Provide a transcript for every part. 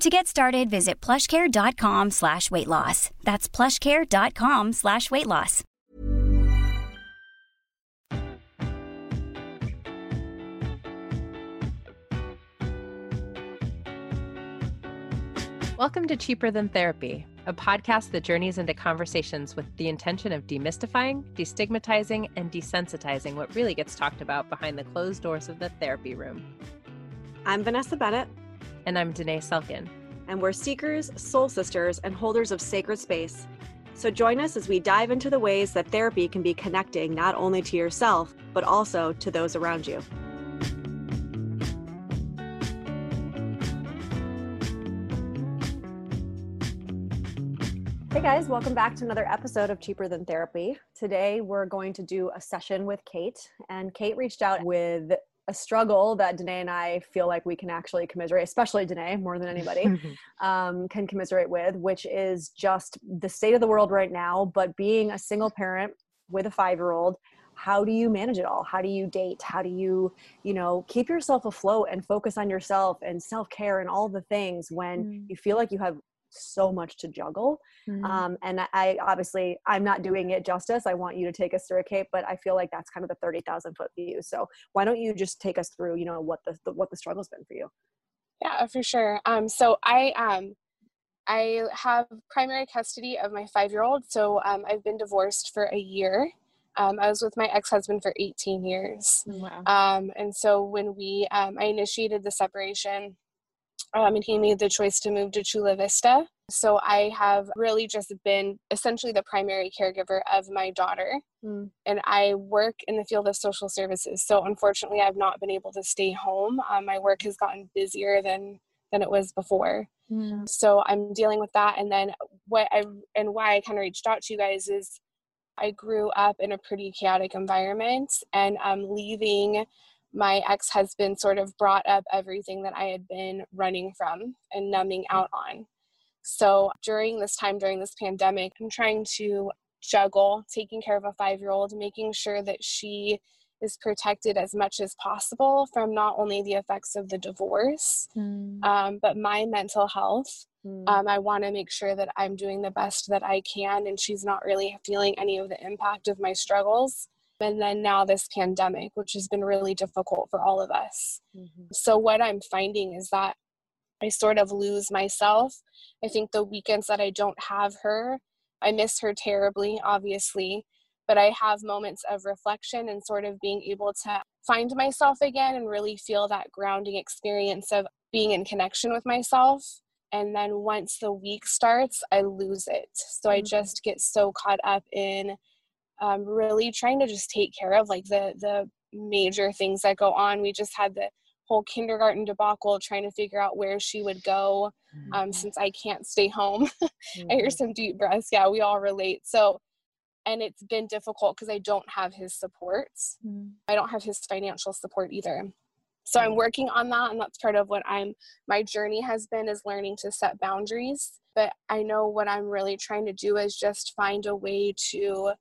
To get started, visit plushcare.com slash weight loss. That's plushcare.com slash weight loss. Welcome to Cheaper Than Therapy, a podcast that journeys into conversations with the intention of demystifying, destigmatizing, and desensitizing what really gets talked about behind the closed doors of the therapy room. I'm Vanessa Bennett. And I'm Danae Selkin. And we're seekers, soul sisters, and holders of sacred space. So join us as we dive into the ways that therapy can be connecting not only to yourself, but also to those around you. Hey guys, welcome back to another episode of Cheaper Than Therapy. Today we're going to do a session with Kate, and Kate reached out with a struggle that Danae and I feel like we can actually commiserate, especially Danae more than anybody, um, can commiserate with, which is just the state of the world right now. But being a single parent with a five year old, how do you manage it all? How do you date? How do you, you know, keep yourself afloat and focus on yourself and self care and all the things when mm. you feel like you have so much to juggle mm-hmm. um, and i obviously i'm not doing it justice i want you to take us through a cape but i feel like that's kind of the 30000 foot view so why don't you just take us through you know what the, the what the struggle's been for you yeah for sure um, so i um i have primary custody of my five year old so um, i've been divorced for a year um, I was with my ex-husband for 18 years. Wow. Um, and so when we, um, I initiated the separation, um, and he made the choice to move to Chula Vista. So I have really just been essentially the primary caregiver of my daughter. Mm. And I work in the field of social services. So unfortunately, I've not been able to stay home. Um, my work has gotten busier than than it was before. Mm. So I'm dealing with that. And then what I and why I kind of reached out to you guys is I grew up in a pretty chaotic environment, and um, leaving my ex husband sort of brought up everything that I had been running from and numbing mm. out on. So during this time, during this pandemic, I'm trying to juggle taking care of a five year old, making sure that she is protected as much as possible from not only the effects of the divorce, mm. um, but my mental health. Mm. Um, I want to make sure that I'm doing the best that I can, and she's not really feeling any of the impact of my struggles and then now this pandemic, which has been really difficult for all of us. Mm-hmm. So, what I'm finding is that I sort of lose myself. I think the weekends that I don't have her, I miss her terribly, obviously, but I have moments of reflection and sort of being able to find myself again and really feel that grounding experience of being in connection with myself. And then once the week starts, I lose it. So mm-hmm. I just get so caught up in um, really trying to just take care of like the the major things that go on. We just had the whole kindergarten debacle trying to figure out where she would go um, mm-hmm. since I can't stay home. mm-hmm. I hear some deep breaths. Yeah, we all relate. So, and it's been difficult because I don't have his support. Mm-hmm. I don't have his financial support either. So I'm working on that, and that's part of what I'm. My journey has been is learning to set boundaries but I know what I'm really trying to do is just find a way to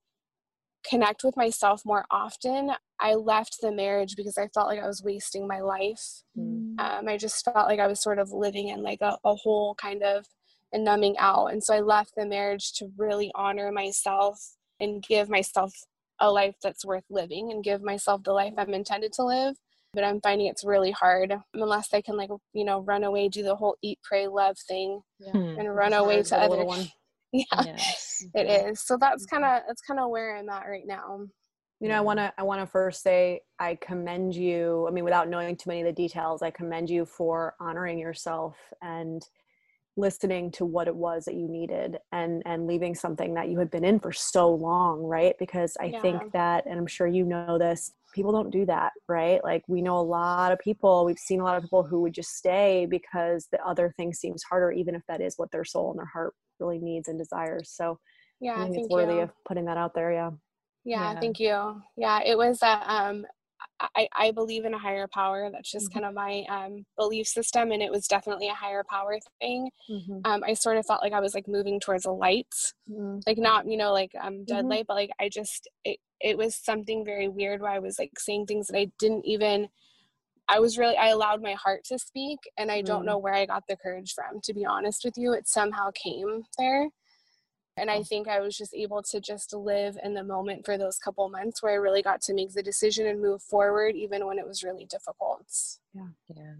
connect with myself more often. I left the marriage because I felt like I was wasting my life. Mm. Um, I just felt like I was sort of living in like a, a whole kind of and numbing out. And so I left the marriage to really honor myself and give myself a life that's worth living and give myself the life I'm intended to live. But I'm finding it's really hard unless I can like you know run away, do the whole eat, pray, love thing, yeah. Hmm. and run away to other. Yeah, yes. it is. So that's mm-hmm. kind of that's kind of where I'm at right now. You know, I want to I want to first say I commend you. I mean, without knowing too many of the details, I commend you for honoring yourself and listening to what it was that you needed and and leaving something that you had been in for so long right because i yeah. think that and i'm sure you know this people don't do that right like we know a lot of people we've seen a lot of people who would just stay because the other thing seems harder even if that is what their soul and their heart really needs and desires so yeah i think it's worthy you. of putting that out there yeah. yeah yeah, thank you yeah it was a um I, I believe in a higher power. That's just mm-hmm. kind of my um, belief system, and it was definitely a higher power thing. Mm-hmm. Um, I sort of felt like I was like moving towards a light, mm-hmm. like not you know like um, dead mm-hmm. light, but like I just it it was something very weird where I was like saying things that I didn't even. I was really I allowed my heart to speak, and I don't mm. know where I got the courage from. To be honest with you, it somehow came there. And i think i was just able to just live in the moment for those couple months where i really got to make the decision and move forward even when it was really difficult. Yeah. Yeah.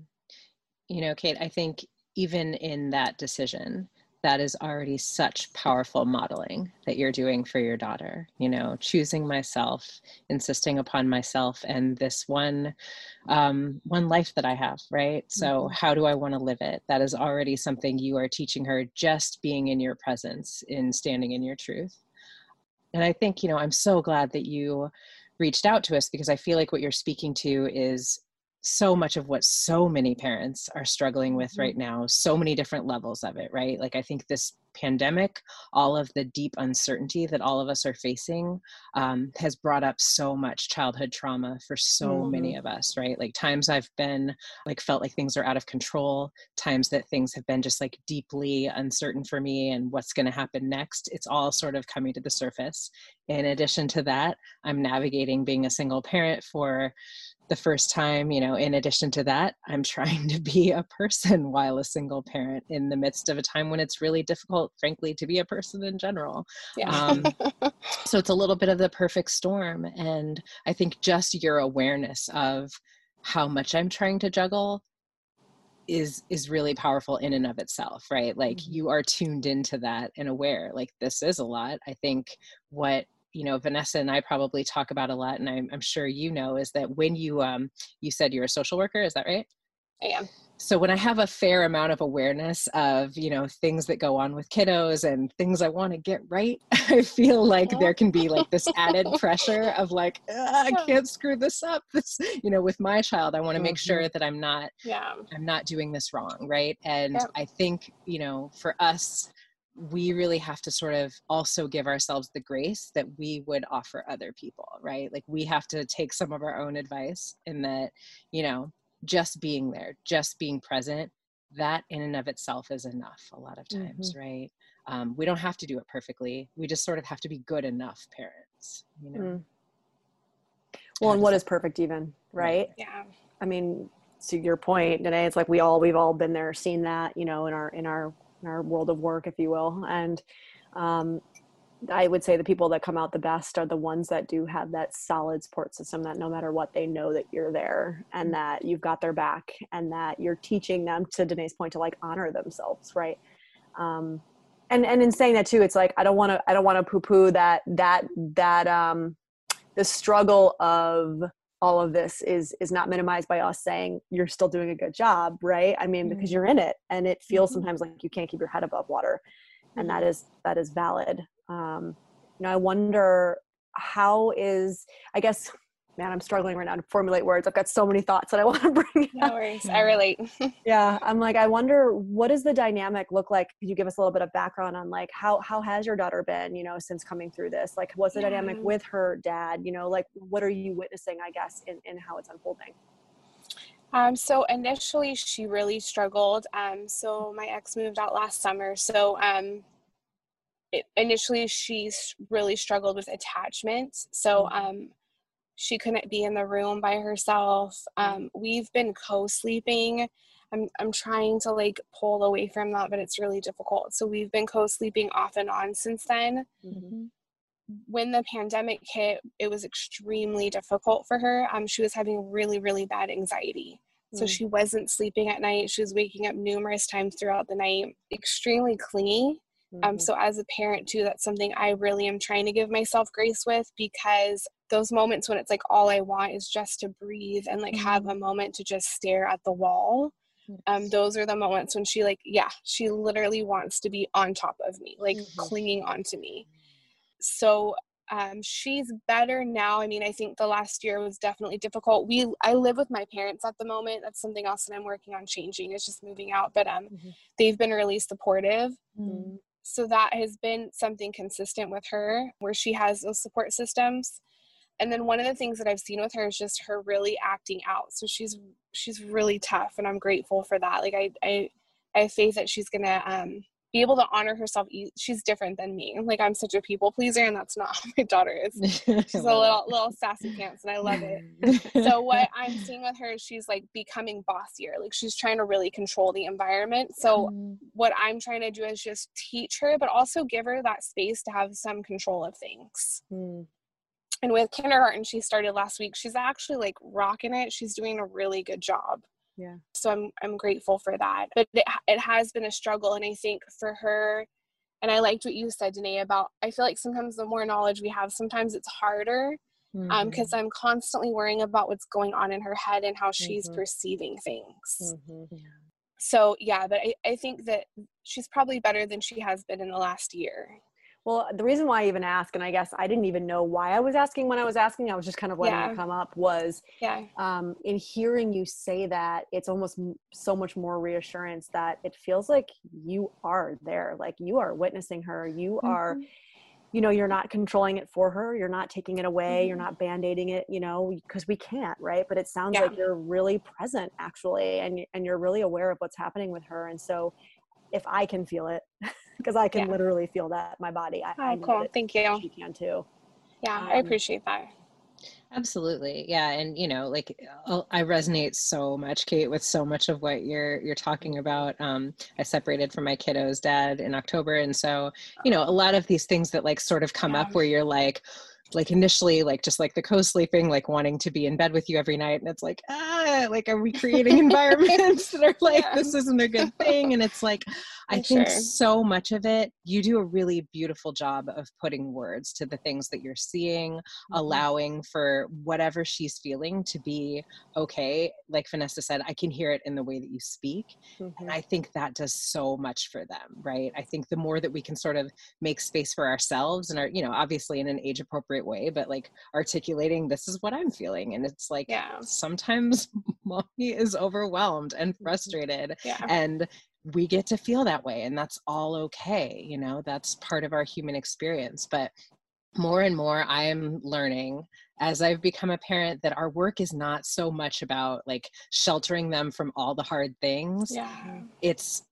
You know kate i think even in that decision that is already such powerful modeling that you're doing for your daughter you know choosing myself insisting upon myself and this one um, one life that i have right? So mm-hmm. how do i want to live it? That is already something you are teaching her just being in your presence in standing in your truth. And i think you know i'm so glad that you reached out to us because i feel like what you're speaking to is so much of what so many parents are struggling with right mm-hmm. now so many different levels of it right like i think this pandemic all of the deep uncertainty that all of us are facing um, has brought up so much childhood trauma for so mm-hmm. many of us right like times i've been like felt like things are out of control times that things have been just like deeply uncertain for me and what's going to happen next it's all sort of coming to the surface in addition to that i'm navigating being a single parent for the first time, you know, in addition to that, I'm trying to be a person while a single parent in the midst of a time when it's really difficult, frankly, to be a person in general. Yeah. Um, so it's a little bit of the perfect storm. And I think just your awareness of how much I'm trying to juggle is is really powerful in and of itself right like mm-hmm. you are tuned into that and aware like this is a lot i think what you know vanessa and i probably talk about a lot and i'm, I'm sure you know is that when you um you said you're a social worker is that right? I am. So when i have a fair amount of awareness of you know things that go on with kiddos and things i want to get right i feel like there can be like this added pressure of like i can't screw this up. This you know with my child i want to make mm-hmm. sure that i'm not yeah. I'm not doing this wrong right? And yep. i think you know for us we really have to sort of also give ourselves the grace that we would offer other people, right? Like we have to take some of our own advice in that, you know, just being there, just being present, that in and of itself is enough a lot of times, mm-hmm. right? Um, we don't have to do it perfectly. We just sort of have to be good enough parents, you know? Mm. Well, and what is perfect even, right? Yeah. I mean, to your point, Danae, it's like we all, we've all been there, seen that, you know, in our, in our in our world of work, if you will. And um, I would say the people that come out the best are the ones that do have that solid support system that no matter what, they know that you're there and mm. that you've got their back and that you're teaching them, to Danae's point, to like honor themselves, right? Um, and and in saying that too, it's like I don't want to I don't want to poo poo that that that um, the struggle of all of this is is not minimized by us saying you're still doing a good job right i mean because mm-hmm. you're in it and it feels mm-hmm. sometimes like you can't keep your head above water and that mm-hmm. is that is valid um you know i wonder how is i guess man, I'm struggling right now to formulate words. I've got so many thoughts that I want to bring. No up. worries. I relate. yeah. I'm like, I wonder what does the dynamic look like? Could you give us a little bit of background on like how how has your daughter been, you know, since coming through this? Like what's the yeah. dynamic with her dad? You know, like what are you witnessing, I guess, in, in how it's unfolding? Um, so initially, she really struggled. Um, so my ex moved out last summer. So um, it, initially, she really struggled with attachment. So mm-hmm. um, she couldn't be in the room by herself. Um, we've been co-sleeping. I'm I'm trying to like pull away from that, but it's really difficult. So we've been co-sleeping off and on since then. Mm-hmm when the pandemic hit, it was extremely difficult for her. Um, she was having really, really bad anxiety. So mm. she wasn't sleeping at night. She was waking up numerous times throughout the night, extremely clingy. Um, mm-hmm. Um, so as a parent too, that's something I really am trying to give myself grace with because those moments when it's like all I want is just to breathe and like mm-hmm. have a moment to just stare at the wall. Yes. Um, those are the moments when she like, yeah, she literally wants to be on top of me, like mm-hmm. clinging onto me so um, she's better now. I mean, I think the last year was definitely difficult. We I live with my parents at the moment. That's something else that I'm working on changing. It's just moving out, but um, mm-hmm. they've been really supportive. Mm-hmm. So that has been something consistent with her, where she has those support systems. And then one of the things that I've seen with her is just her really acting out. So she's she's really tough, and I'm grateful for that. Like I I, I have faith that she's gonna um, be able to honor herself she's different than me. Like i'm such a people pleaser and that's not how my daughter is. She's a little little sassy pants and i love it. So what i'm seeing with her is she's like becoming bossier. Like she's trying to really control the environment. So mm. what i'm trying to do is just teach her but also give her that space to have some control of things. Mm. and with kindergarten she started last week. She's actually like rocking it. She's doing a really good job yeah so i'm i'm grateful for that but it, it has been a struggle and i think for her and i liked what you said Danae about i feel like sometimes the more knowledge we have sometimes it's harder because um, mm-hmm. um, i'm constantly worrying about what's going on in her head and how she's mm-hmm. perceiving things mm-hmm. so yeah but I, I think that she's probably better than she has been in the last year well, the reason why I even ask, and I guess I didn't even know why I was asking when I was asking, I was just kind of letting yeah. it come up, was yeah. um, in hearing you say that, it's almost so much more reassurance that it feels like you are there, like you are witnessing her, you mm-hmm. are you know you're not controlling it for her you're not taking it away mm-hmm. you're not band-aiding it you know because we can't right but it sounds yeah. like you're really present actually and and you're really aware of what's happening with her and so if i can feel it because I can yeah. literally feel that my body. I, oh, I cool. Thank you. She can too. Yeah, um, I appreciate that. Absolutely. Yeah, and you know, like uh, I resonate so much Kate with so much of what you're you're talking about. Um I separated from my kiddo's dad in October and so, you know, a lot of these things that like sort of come yeah. up where you're like like initially like just like the co-sleeping like wanting to be in bed with you every night and it's like ah like are we creating environments that are like yeah. this isn't a good thing and it's like i think sure. so much of it you do a really beautiful job of putting words to the things that you're seeing mm-hmm. allowing for whatever she's feeling to be okay like vanessa said i can hear it in the way that you speak mm-hmm. and i think that does so much for them right i think the more that we can sort of make space for ourselves and are you know obviously in an age appropriate way but like articulating this is what i'm feeling and it's like yeah sometimes mommy is overwhelmed and mm-hmm. frustrated yeah. and we get to feel that way and that's all okay you know that's part of our human experience but more and more i am learning as i've become a parent that our work is not so much about like sheltering them from all the hard things yeah. it's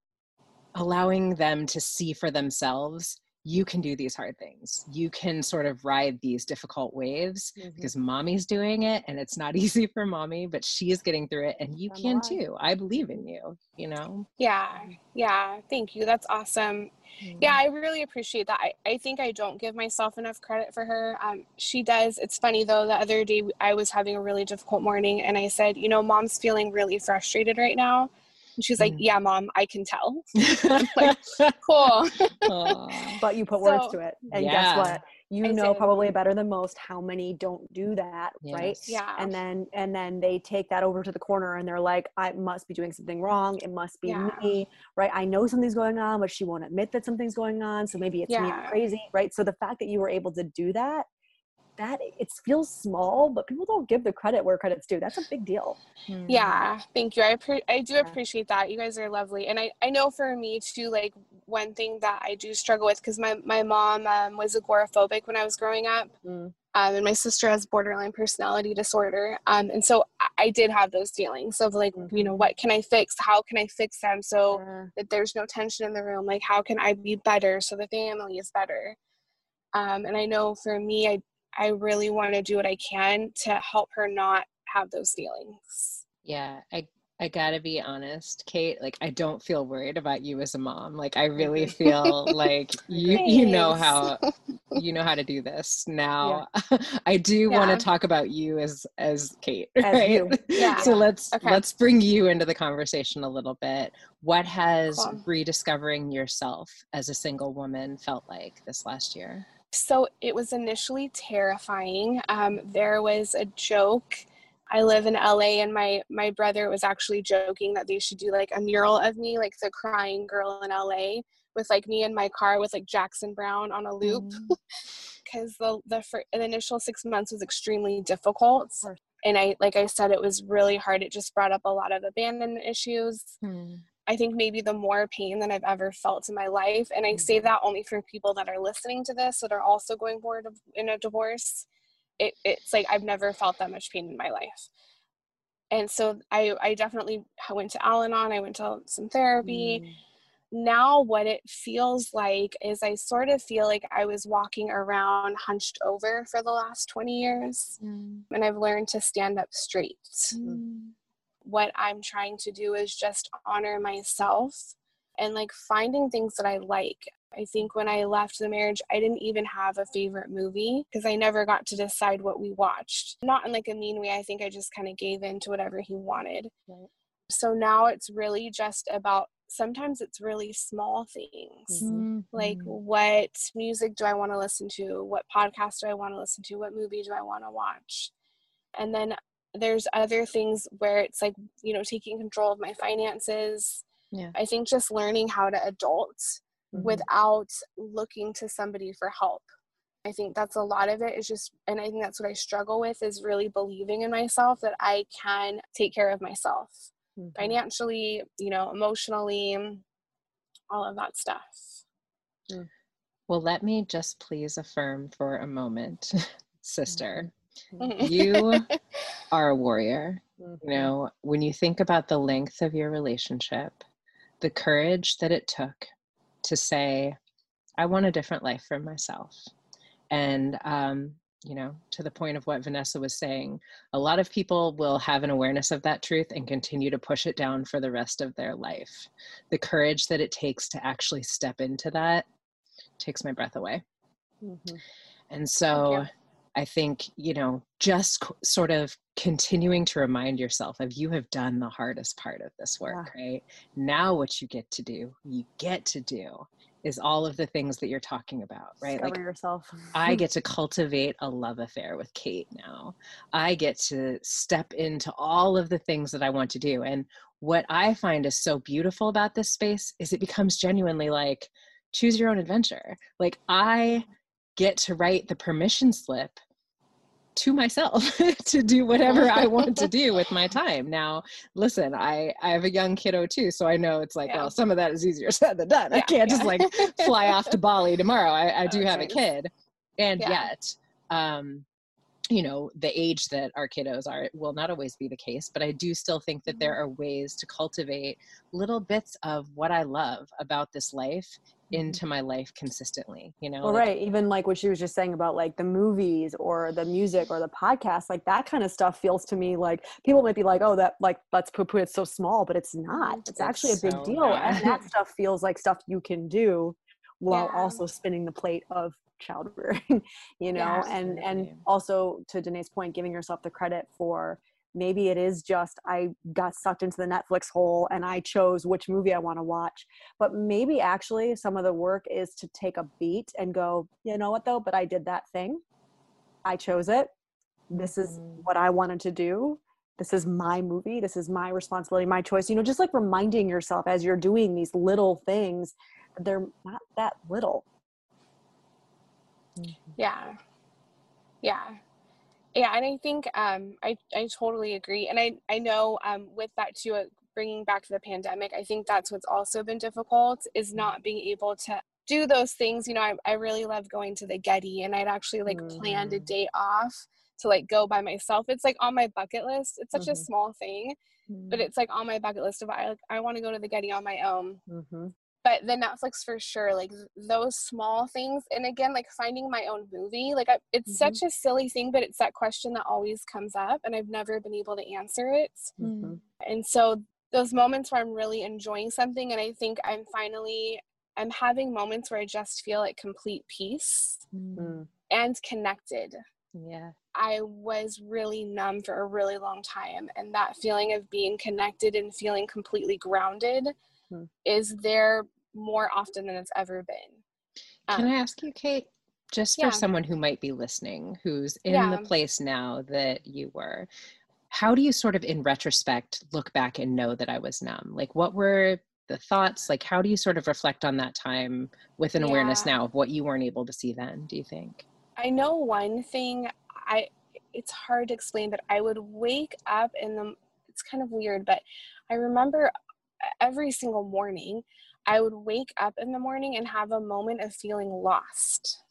allowing them to see for themselves you can do these hard things. You can sort of ride these difficult waves mm-hmm. because mommy's doing it and it's not easy for mommy, but she is getting through it and you I'm can alive. too. I believe in you, you know? Yeah. Yeah. Thank you. That's awesome. Mm-hmm. Yeah, I really appreciate that. I, I think I don't give myself enough credit for her. Um, she does. It's funny though, the other day I was having a really difficult morning and I said, you know, mom's feeling really frustrated right now and she's like, mm. Yeah, mom, I can tell. like, cool. but you put so, words to it. And yeah. guess what? You I know probably better than most how many don't do that, yes. right? Yeah. And then and then they take that over to the corner and they're like, I must be doing something wrong. It must be yeah. me, right? I know something's going on, but she won't admit that something's going on. So maybe it's yeah. me crazy, right? So the fact that you were able to do that that it feels small, but people don't give the credit where credit's due. That's a big deal. Mm-hmm. Yeah, thank you. I pre- I do appreciate that. You guys are lovely, and I I know for me too. Like one thing that I do struggle with because my my mom um, was agoraphobic when I was growing up. Mm. Um, and my sister has borderline personality disorder. Um, and so I did have those feelings of like, mm-hmm. you know, what can I fix? How can I fix them so yeah. that there's no tension in the room? Like, how can I be better so the family is better? Um, and I know for me, I I really want to do what I can to help her not have those feelings. Yeah, I I gotta be honest, Kate. Like, I don't feel worried about you as a mom. Like, I really mm-hmm. feel like you you know how you know how to do this. Now, yeah. I do yeah. want to talk about you as as Kate, as right? Yeah. so let's okay. let's bring you into the conversation a little bit. What has cool. rediscovering yourself as a single woman felt like this last year? So it was initially terrifying. Um, there was a joke. I live in LA, and my my brother was actually joking that they should do like a mural of me, like the crying girl in LA, with like me in my car with like Jackson Browne on a loop, because mm. the the, the initial six months was extremely difficult. And I, like I said, it was really hard. It just brought up a lot of abandonment issues. Hmm. I think maybe the more pain than I've ever felt in my life. And I say mm-hmm. that only for people that are listening to this that are also going forward in a divorce. It, it's like I've never felt that much pain in my life. And so I, I definitely went to Al Anon, I went to some therapy. Mm. Now, what it feels like is I sort of feel like I was walking around hunched over for the last 20 years. Mm. And I've learned to stand up straight. Mm what I'm trying to do is just honor myself and like finding things that I like. I think when I left the marriage, I didn't even have a favorite movie because I never got to decide what we watched. Not in like a mean way. I think I just kind of gave in to whatever he wanted. Right. So now it's really just about sometimes it's really small things mm-hmm. like what music do I want to listen to? What podcast do I want to listen to? What movie do I want to watch? And then there's other things where it's like you know taking control of my finances yeah. i think just learning how to adult mm-hmm. without looking to somebody for help i think that's a lot of it is just and i think that's what i struggle with is really believing in myself that i can take care of myself mm-hmm. financially you know emotionally all of that stuff mm. well let me just please affirm for a moment sister mm-hmm you are a warrior. Mm-hmm. You know, when you think about the length of your relationship, the courage that it took to say, I want a different life for myself. And, um, you know, to the point of what Vanessa was saying, a lot of people will have an awareness of that truth and continue to push it down for the rest of their life. The courage that it takes to actually step into that takes my breath away. Mm-hmm. And so, I think, you know, just sort of continuing to remind yourself of you have done the hardest part of this work, yeah. right? Now, what you get to do, you get to do is all of the things that you're talking about, right? Discover like yourself. I get to cultivate a love affair with Kate now. I get to step into all of the things that I want to do. And what I find is so beautiful about this space is it becomes genuinely like choose your own adventure. Like I get to write the permission slip to myself to do whatever I want to do with my time. Now, listen, I I have a young kiddo too, so I know it's like, yeah. well, some of that is easier said than done. Yeah, I can't yeah. just like fly off to Bali tomorrow. I, I do have a kid, and yet, um, you know, the age that our kiddos are will not always be the case, but I do still think that there mm-hmm. are ways to cultivate little bits of what I love about this life. Mm-hmm. into my life consistently you know well, like, right even like what she was just saying about like the movies or the music or the podcast like that kind of stuff feels to me like people might be like oh that like let's poo poo it's so small but it's not it's, it's actually a big so deal bad. and that stuff feels like stuff you can do while yeah. also spinning the plate of childbearing you know yeah, and and also to Danae's point giving yourself the credit for maybe it is just i got sucked into the netflix hole and i chose which movie i want to watch. But maybe actually some of the work is to take a beat and go you know what though? But i did that thing. I chose it. This is mm-hmm. what i wanted to do. This is my movie. This is my responsibility my choice. You know just like reminding yourself as you're doing these little things they're not that little. Yeah. Yeah yeah and i think um i i totally agree and i i know um with that too uh, bringing back to the pandemic i think that's what's also been difficult is Mm-hmm. not being able to do those things you know i, I really love going to the getty and i'd actually like planned a Mm. day off to like go by myself it's like on my bucket list it's such a Mhm. small thing but Mm. it's like on my bucket list of i like i want to go to the getty on my own Mm-hmm. But the netflix for sure like those small things and again like finding my own movie like I, it's Mhm. such a silly thing but it's that question that always comes up and i've never been able to answer it Mm-hmm. and so those moments where i'm really enjoying something and i think i'm finally i'm having moments where i just feel like complete peace Mm. and connected Yeah. I was really numb for a really long time. And that feeling of being connected and feeling completely grounded Hmm. is there more often than it's ever been. Can Um, I ask you, Kate, just yeah. for someone who might be listening, who's in Yeah. the place now that you were, how do you sort of in retrospect look back and know that I was numb? Like, what were the thoughts? Like, how do you sort of reflect on that time with an awareness now of what you weren't able to see then, do you think? I know one thing I it's hard to explain, but I would wake up in the it's kind of weird, but I remember every single morning I would wake up in the morning and have a moment of feeling lost.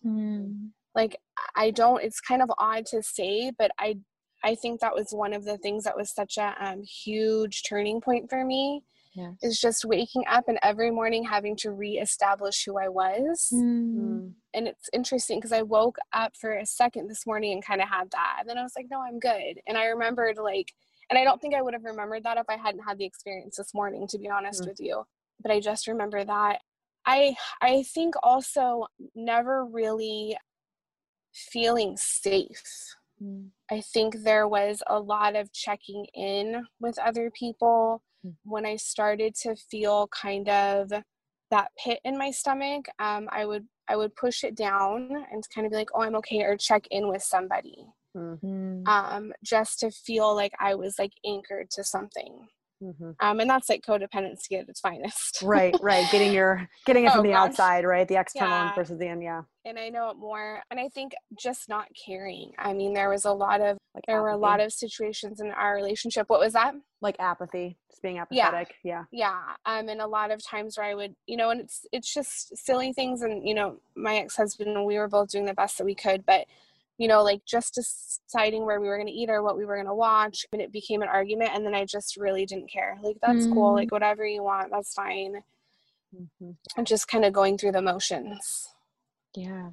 like i don't it's kind of odd to say but i i think that was one of the things that was such a um, huge turning point for me Yes. is just waking up and every morning having to reestablish who i was Mm. and it's interesting because i woke up for a second this morning and kind of had that and then i was like no i'm good and i remembered like and i don't think i would have remembered that if i hadn't had the experience this morning to be honest Mm. with you but i just remember that i i think also never really feeling safe I think there was a lot of checking in with other people Mm. when I started to feel kind of that pit in my stomach. Um, I would I would push it down and kind of be like, "Oh, I'm okay," or check in with somebody, Mm. um, just to feel like I was like anchored to something. Mhm. Um, and that's like codependency at its finest. Right, right. Getting your getting it Oh, from the gosh. outside, right? The external Yeah. versus the in, yeah. and I know it more. And I think just not caring. I mean, there was a lot of Like there were a lot of situations in our relationship. What was that? like apathy, just being apathetic. Yeah. yeah um and a lot of times where i would you know and it's it's just silly things and you know my ex-husband and we were both doing the best that we could but you know like just deciding where we were going to eat or what we were going to watch and it became an argument and then i just really didn't care like that's cool Mm. like whatever you want that's fine Mhm. and just kind of going through the motions Yeah.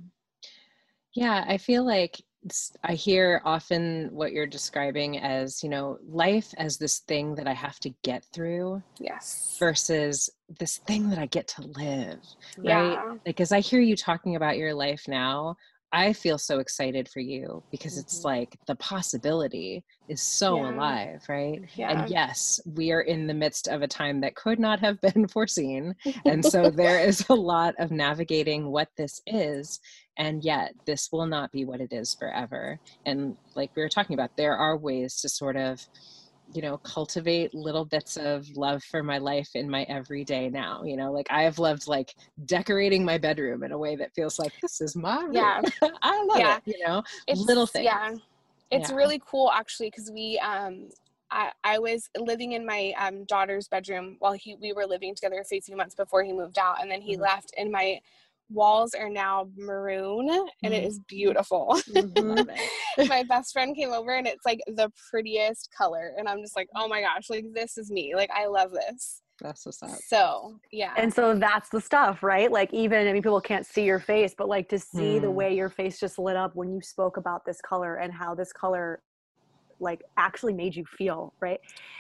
Yeah, I feel like it's, I hear often what you're describing as, you know, life as this thing that I have to get through yes versus this thing that I get to live, right? yeah Like, as I hear you talking about your life now, I feel so excited for you because it's Mhm. like the possibility is so Yeah. alive, right? yeah And yes, we are in the midst of a time that could not have been foreseen. And so there is a lot of navigating what this is. And yet, this will not be what it is forever. And like we were talking about, there are ways to sort of, you know, cultivate little bits of love for my life in my everyday now. You know, like I have loved like decorating my bedroom in a way that feels like this is my room. Yeah. I love Yeah. it. You know, it's little things. yeah it's Yeah. really cool actually because we um I, I was living in my um, daughter's bedroom while he we were living together for a few months before he moved out and then he Mhm. left and my walls are now maroon and it Mm. is beautiful Mhm. My best friend came over and it's like the prettiest color and i'm just like oh my gosh like this is me like i love this That's what's up. so yeah And so that's the stuff, right? Like even I mean people can't see your face, but like to see the Hmm. way your face just lit up when you spoke about this color and how this color like actually made you feel, right?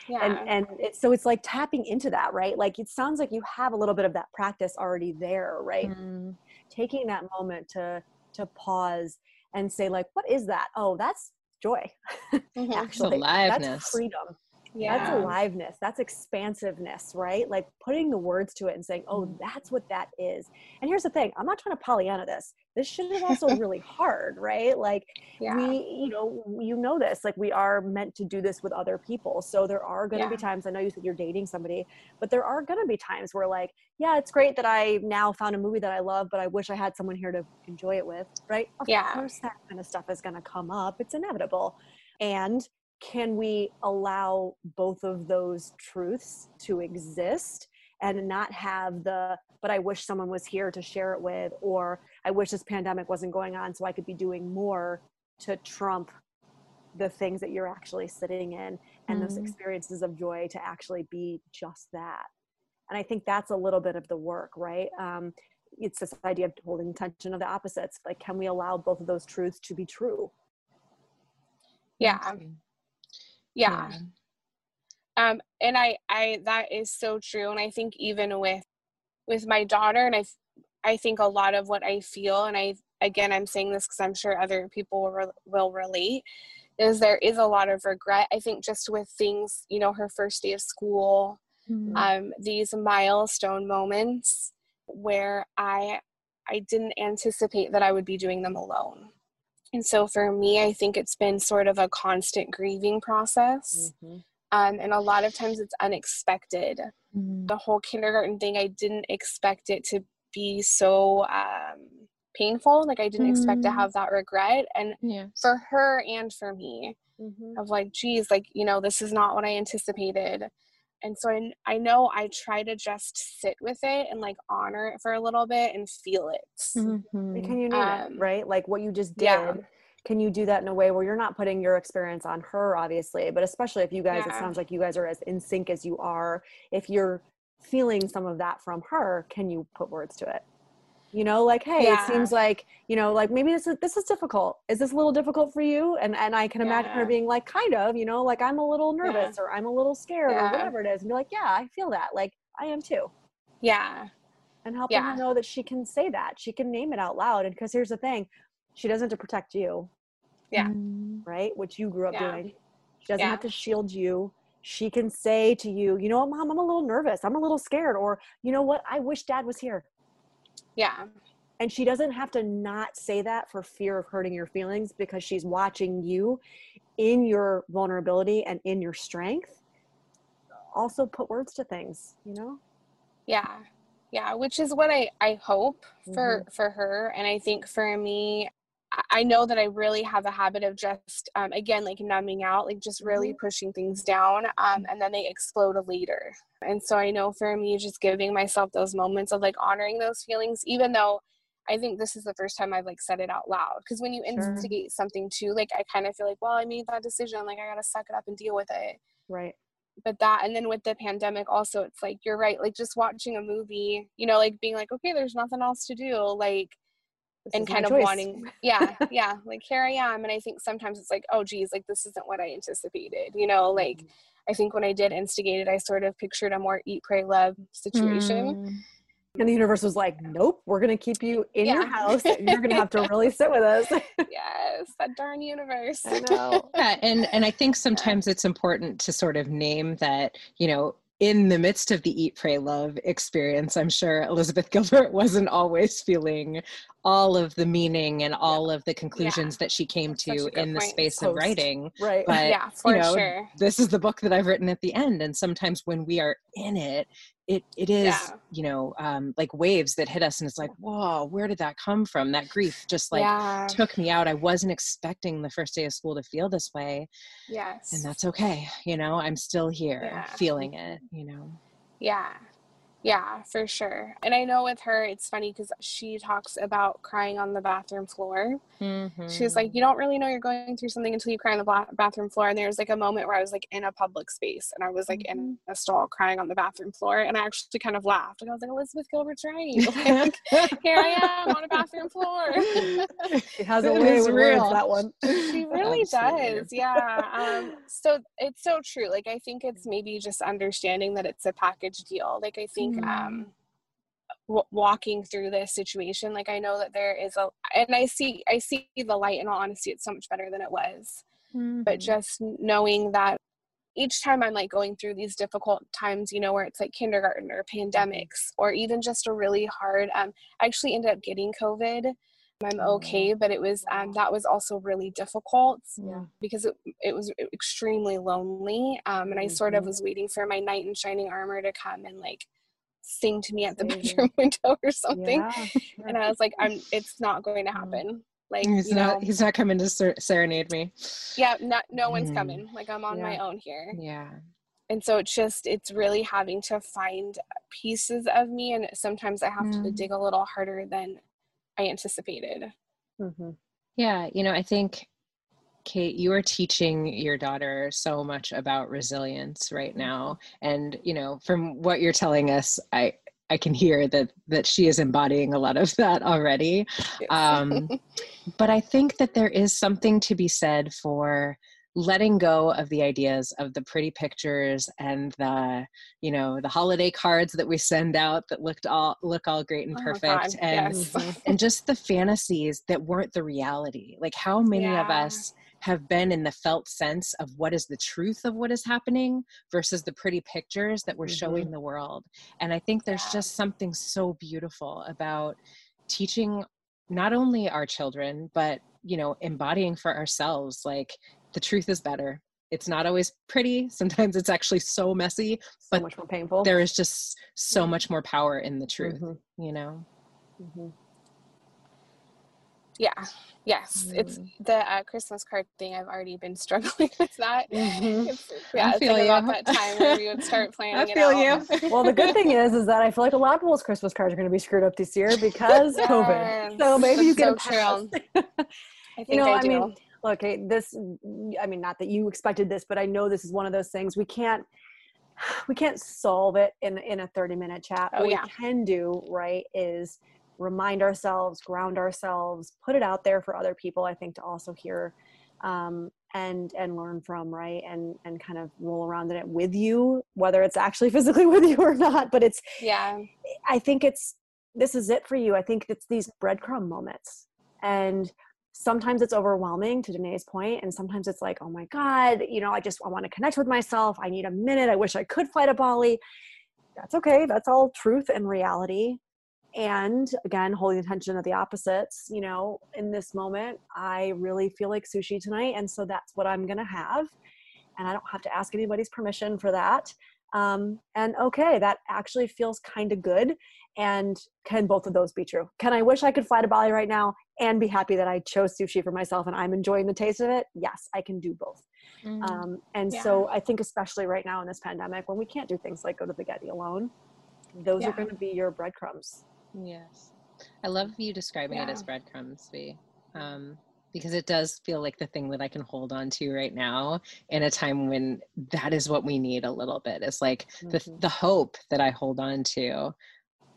yeah and and it's so it's like tapping into that right like it sounds like you have a little bit of that practice already there right Mm. taking that moment to to pause and say like what is that oh that's joy Mhm. actually aliveness. that's freedom yeah that's aliveness that's expansiveness right like putting the words to it and saying oh Mm-hmm. that's what that is and here's the thing i'm not trying to pollyanna this this shit is also really hard, right? Like yeah. we, you know, you know this, like we are meant to do this with other people. So there are going to yeah. be times, I know you said you're dating somebody, but there are going to be times where like, yeah, it's great that I now found a movie that I love, but I wish I had someone here to enjoy it with, right? Of yeah. course that kind of stuff is going to come up. It's inevitable. And can we allow both of those truths to exist and not have the but i wish someone was here to share it with or i wish this pandemic wasn't going on so i could be doing more to trump the things that you're actually sitting in and mm-hmm. those experiences of joy to actually be just that. And i think that's a little bit of the work right? Um, it's this idea of holding tension of the opposites. Like can we allow both of those truths to be true? Yeah. Yeah, yeah. Um, and I, I, that is so true. And I think even with, with my daughter, and I, I think a lot of what I feel, and I, again, I'm saying this because I'm sure other people will, re- will relate, is there is a lot of regret. I think just with things, you know, her first day of school, mm-hmm. um, these milestone moments where I, I didn't anticipate that I would be doing them alone. And so for me, I think it's been sort of a constant grieving process. Mm-hmm. Um, and a lot of times it's unexpected. Mm-hmm. The whole kindergarten thing, I didn't expect it to be so um, painful. Like I didn't mm-hmm. expect to mm-hmm. have that regret. And yeah. for her and for me, mm-hmm. of like, geez, like, you know, this is not what I anticipated. And so I, I know I try to just sit with it and like honor it for a little bit and feel it. Mm-hmm. Can you name um, it, right? Like what you just did. Yeah can you do that in a way where you're not putting your experience on her obviously but especially if you guys yeah. it sounds like you guys are as in sync as you are if you're feeling some of that from her can you put words to it you know like hey yeah. it seems like you know like maybe this is this is difficult is this a little difficult for you and and i can imagine yeah. her being like kind of you know like i'm a little nervous or i'm a little scared or whatever it is and be like yeah i feel that like i am too yeah and helping her know that she can say that she can name it out loud and because here's the thing she doesn't have to protect you yeah. Mm. Right? Which you grew up yeah. doing. She doesn't yeah. have to shield you. She can say to you, you know what, mom, I'm a little nervous. I'm a little scared. Or, you know what, I wish dad was here. Yeah. And she doesn't have to not say that for fear of hurting your feelings because she's watching you in your vulnerability and in your strength. Also put words to things, you know? Yeah. Yeah, which is what I I hope for mm-hmm. for her and I think for me I know that I really have a habit of just, um, again, like numbing out, like just really mm-hmm. pushing things down, um, and then they explode later. And so I know for me, just giving myself those moments of like honoring those feelings, even though I think this is the first time I've like said it out loud. Because when you sure. instigate something too, like I kind of feel like, well, I made that decision, like I gotta suck it up and deal with it. Right. But that, and then with the pandemic, also, it's like you're right, like just watching a movie, you know, like being like, okay, there's nothing else to do, like and kind of choice. wanting yeah yeah like here i am and i think sometimes it's like oh geez like this isn't what i anticipated you know like mm. i think when i did instigate it i sort of pictured a more eat pray love situation mm. and the universe was like nope we're going to keep you in yeah. your house you're going to have to really sit with us yes that darn universe I know. yeah and and i think sometimes it's important to sort of name that you know in the midst of the eat pray love experience i'm sure elizabeth gilbert wasn't always feeling all of the meaning and all of the conclusions yeah. that she came That's to in the space Post. of writing right but yeah for you know, sure this is the book that i've written at the end and sometimes when we are in it it it is yeah. you know um, like waves that hit us and it's like whoa where did that come from that grief just like yeah. took me out i wasn't expecting the first day of school to feel this way yes and that's okay you know i'm still here yeah. feeling it you know yeah yeah, for sure. And I know with her, it's funny because she talks about crying on the bathroom floor. Mm-hmm. She's like, you don't really know you're going through something until you cry on the bathroom floor. And there's like a moment where I was like in a public space and I was like mm-hmm. in a stall crying on the bathroom floor. And I actually kind of laughed. And I was like, Elizabeth Gilbert's right. Like, here I am on a bathroom floor. she has a way with words, that one. She really does. Yeah. Um, so it's so true. Like, I think it's maybe just understanding that it's a package deal. Like, I think think um, mm-hmm. w- walking through this situation, like I know that there is a, and I see, I see the light. In all honesty, it's so much better than it was. Mm-hmm. But just knowing that each time I'm like going through these difficult times, you know, where it's like kindergarten or pandemics or even just a really hard, um, I actually ended up getting COVID I'm okay, but it was um, that was also really difficult Yeah. because it, it was extremely lonely. Um, and I sort of Mhm. was waiting for my knight in shining armor to come and like sing to me at the bedroom window or something. Yeah, sure. And I was like, I'm it's not going to Mm. happen. Like He's not. know, He's not coming to ser- serenade me. yeah, not no one's Mhm. coming. Like I'm on my own here. Yeah. and so it's just it's really having to find pieces of me and sometimes i have to Mm. dig a little harder than i anticipated Mhm. Yeah. You know, I think, Kate, you are teaching your daughter so much about resilience right now, and you know, from what you're telling us, I I can hear that that she is embodying a lot of that already. Um, but I think that there is something to be said for letting go of the ideas of the pretty pictures and the you know the holiday cards that we send out that looked all look all great and Oh, perfect God, and yes. and just the fantasies that weren't the reality like how many of us have been in the felt sense of what is the truth of what is happening versus the pretty pictures that we're Mhm. showing the world and i think there's just something so beautiful about teaching not only our children but you know embodying for ourselves like the truth is better it's not always pretty sometimes it's actually so messy so but much more painful. there is just so Mhm. much more power in the truth Mhm. you know Mhm. Yeah yes it's Mm. the uh, christmas card thing i've already been struggling with that Mhm. it's, yeah I feel like you. about that time where we would start planning it feel out. you. Well, the good thing is, is that I feel like a lot of people's Christmas cards are going to be screwed up this year because COVID. So Yes, maybe you that's get so a true. pass. i think know, i I do mean, okay, this, I mean, not that you expected this, but I know this is one of those things we can't, we can't solve it in, in a 30 minute chat. Oh, what yeah. we can do, right, is remind ourselves, ground ourselves, put it out there for other people, I think, to also hear um, and and learn from right and and kind of roll around in it with you whether it's actually physically with you or not but it's yeah I think it's this is it for you. I think it's these breadcrumb moments. And sometimes it's overwhelming to Danae's point, and sometimes it's like, oh my God, you know, I just I want to connect with myself. I need a minute. I wish I could fly to Bali. That's okay. That's all truth and reality. And again, holding attention to the opposites, you know, in this moment, I really feel like sushi tonight. And so that's what I'm gonna have. And I don't have to ask anybody's permission for that. Um, and okay that actually feels kind of good. And can both of those be true? Can i wish i could fly to bali right now and be happy that i chose sushi for myself and i'm enjoying the taste of it? Yes i can do both. Um, and so i think especially right now in this pandemic when we can't do things like go to the getty alone those are going to be your breadcrumbs Yes. I love you describing it as breadcrumbs, V. Um, because it does feel like the thing that I can hold on to right now in a time when that is what we need a little bit. It's like the Mhm. the hope that I hold on to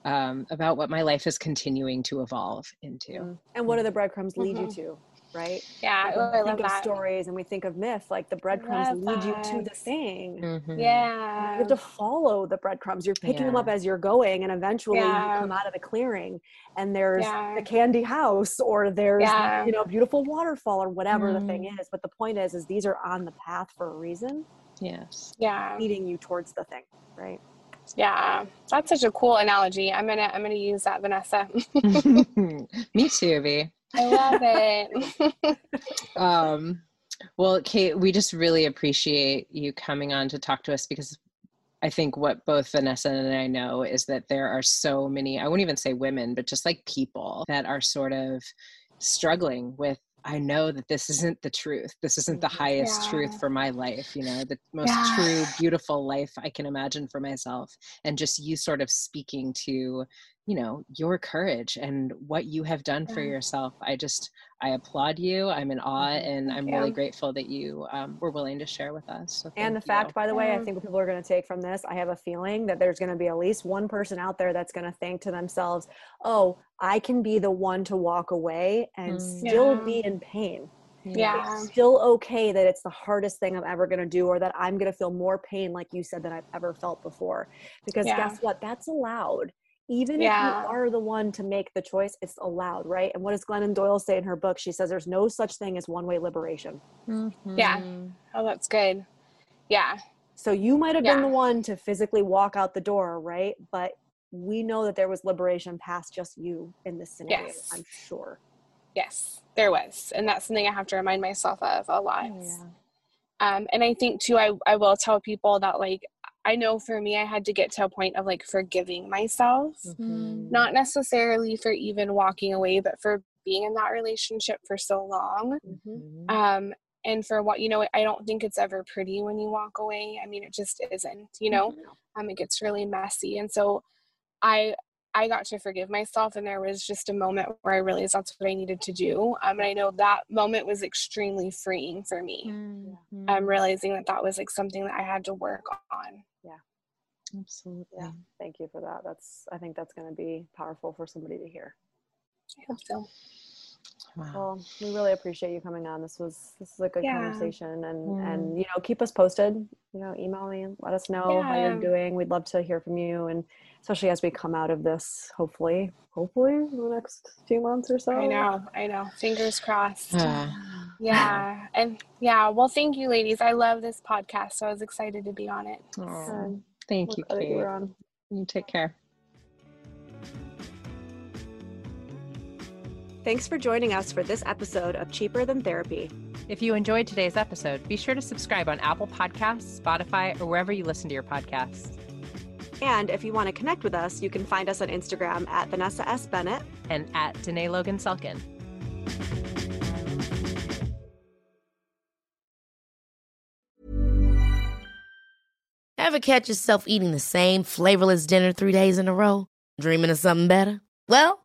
um, about what my life is continuing to evolve into. Mm. and what do the breadcrumbs lead you Mhm. to right yeah Like, oh, when i we love think of that stories and we think of myth like the breadcrumbs lead you to the that. thing Mhm. yeah you have to follow the breadcrumbs. You're picking them up as you're going, and eventually Yeah. you come out of the clearing, and there's Yeah. the candy house, or there's Yeah. you know beautiful waterfall, or whatever the thing Mm. is. But the point is, is these are on the path for a reason, Yes. yeah leading you towards the thing, right? yeah that's such a cool analogy i'm gonna i'm gonna use that vanessa Me too, V. i love it um, well, Kate, we just really appreciate you coming on to talk to us because I think what both Vanessa and I know is that there are so many, I won't even say women, but just like people that are sort of struggling with. I know that this isn't the truth. This isn't the Mhm. highest Yeah. truth for my life, you know, the most Yeah. true, beautiful life I can imagine for myself. And just you sort of speaking to, you know, your courage and what you have done for yourself. I just, I applaud you. I'm in awe, Mhm. and I'm really grateful that you um, were willing to share with us. So And the thank fact, you. by the way, I think what people are going to take from this, I have a feeling that there's going to be at least one person out there that's going to think to themselves, "Oh, I can be the one to walk away and Mm. still Yeah. be in pain." Yeah. it's still okay that it's the hardest thing I'm ever going to do, or that I'm going to feel more pain, like you said, than I've ever felt before. Because Yeah. guess what? That's allowed. Even Yeah. if you are the one to make the choice, it's allowed, right? And what does Glennon Doyle say in her book? She says there's no such thing as one way liberation. Yeah. Mhm. Oh, that's good. Yeah. So you might have been the one to physically walk out the door, right? But we know that there was liberation past just you in this scenario, Yes. I'm sure. Yes, there was. And that's something I have to remind myself of a lot. Oh, yeah. Um, and I think too, I, I will tell people that like, I know for me, I had to get to a point of like forgiving myself, Mhm. not necessarily for even walking away, but for being in that relationship for so long. Mhm. Um, and for what, you know, I don't think it's ever pretty when you walk away. I mean, it just isn't, you know, um, it gets really messy. And so I, I got to forgive myself, and there was just a moment where I realized that's what I needed to do. Um, and I know that moment was extremely freeing for me. Mm-hmm. I'm realizing that that was like something that I had to work on. Yeah, absolutely. Yeah. Thank you for that. That's I think that's going to be powerful for somebody to hear. I hope so. Wow. Well, we really appreciate you coming on. This was this is a good Yeah. conversation, and Mm. and you know keep us posted. You know, email me, let us know how you're doing. We'd love to hear from you, and especially as we come out of this, hopefully, hopefully in the next few months or so. I know, I know. Fingers crossed. Ah, Yeah. And yeah, well, thank you, ladies. I love this podcast, so I was excited to be on it. aw, And thank you, glad that you Kate. on. You take care. Thanks for joining us for this episode of Cheaper Than Therapy. If you enjoyed today's episode, be sure to subscribe on Apple Podcasts, Spotify, or wherever you listen to your podcasts. And if you want to connect with us, you can find us on Instagram at Vanessa S. Bennett. And at Danae Logan Selkin. Ever catch yourself eating the same flavorless dinner three days in a row? Dreaming of something better? Well,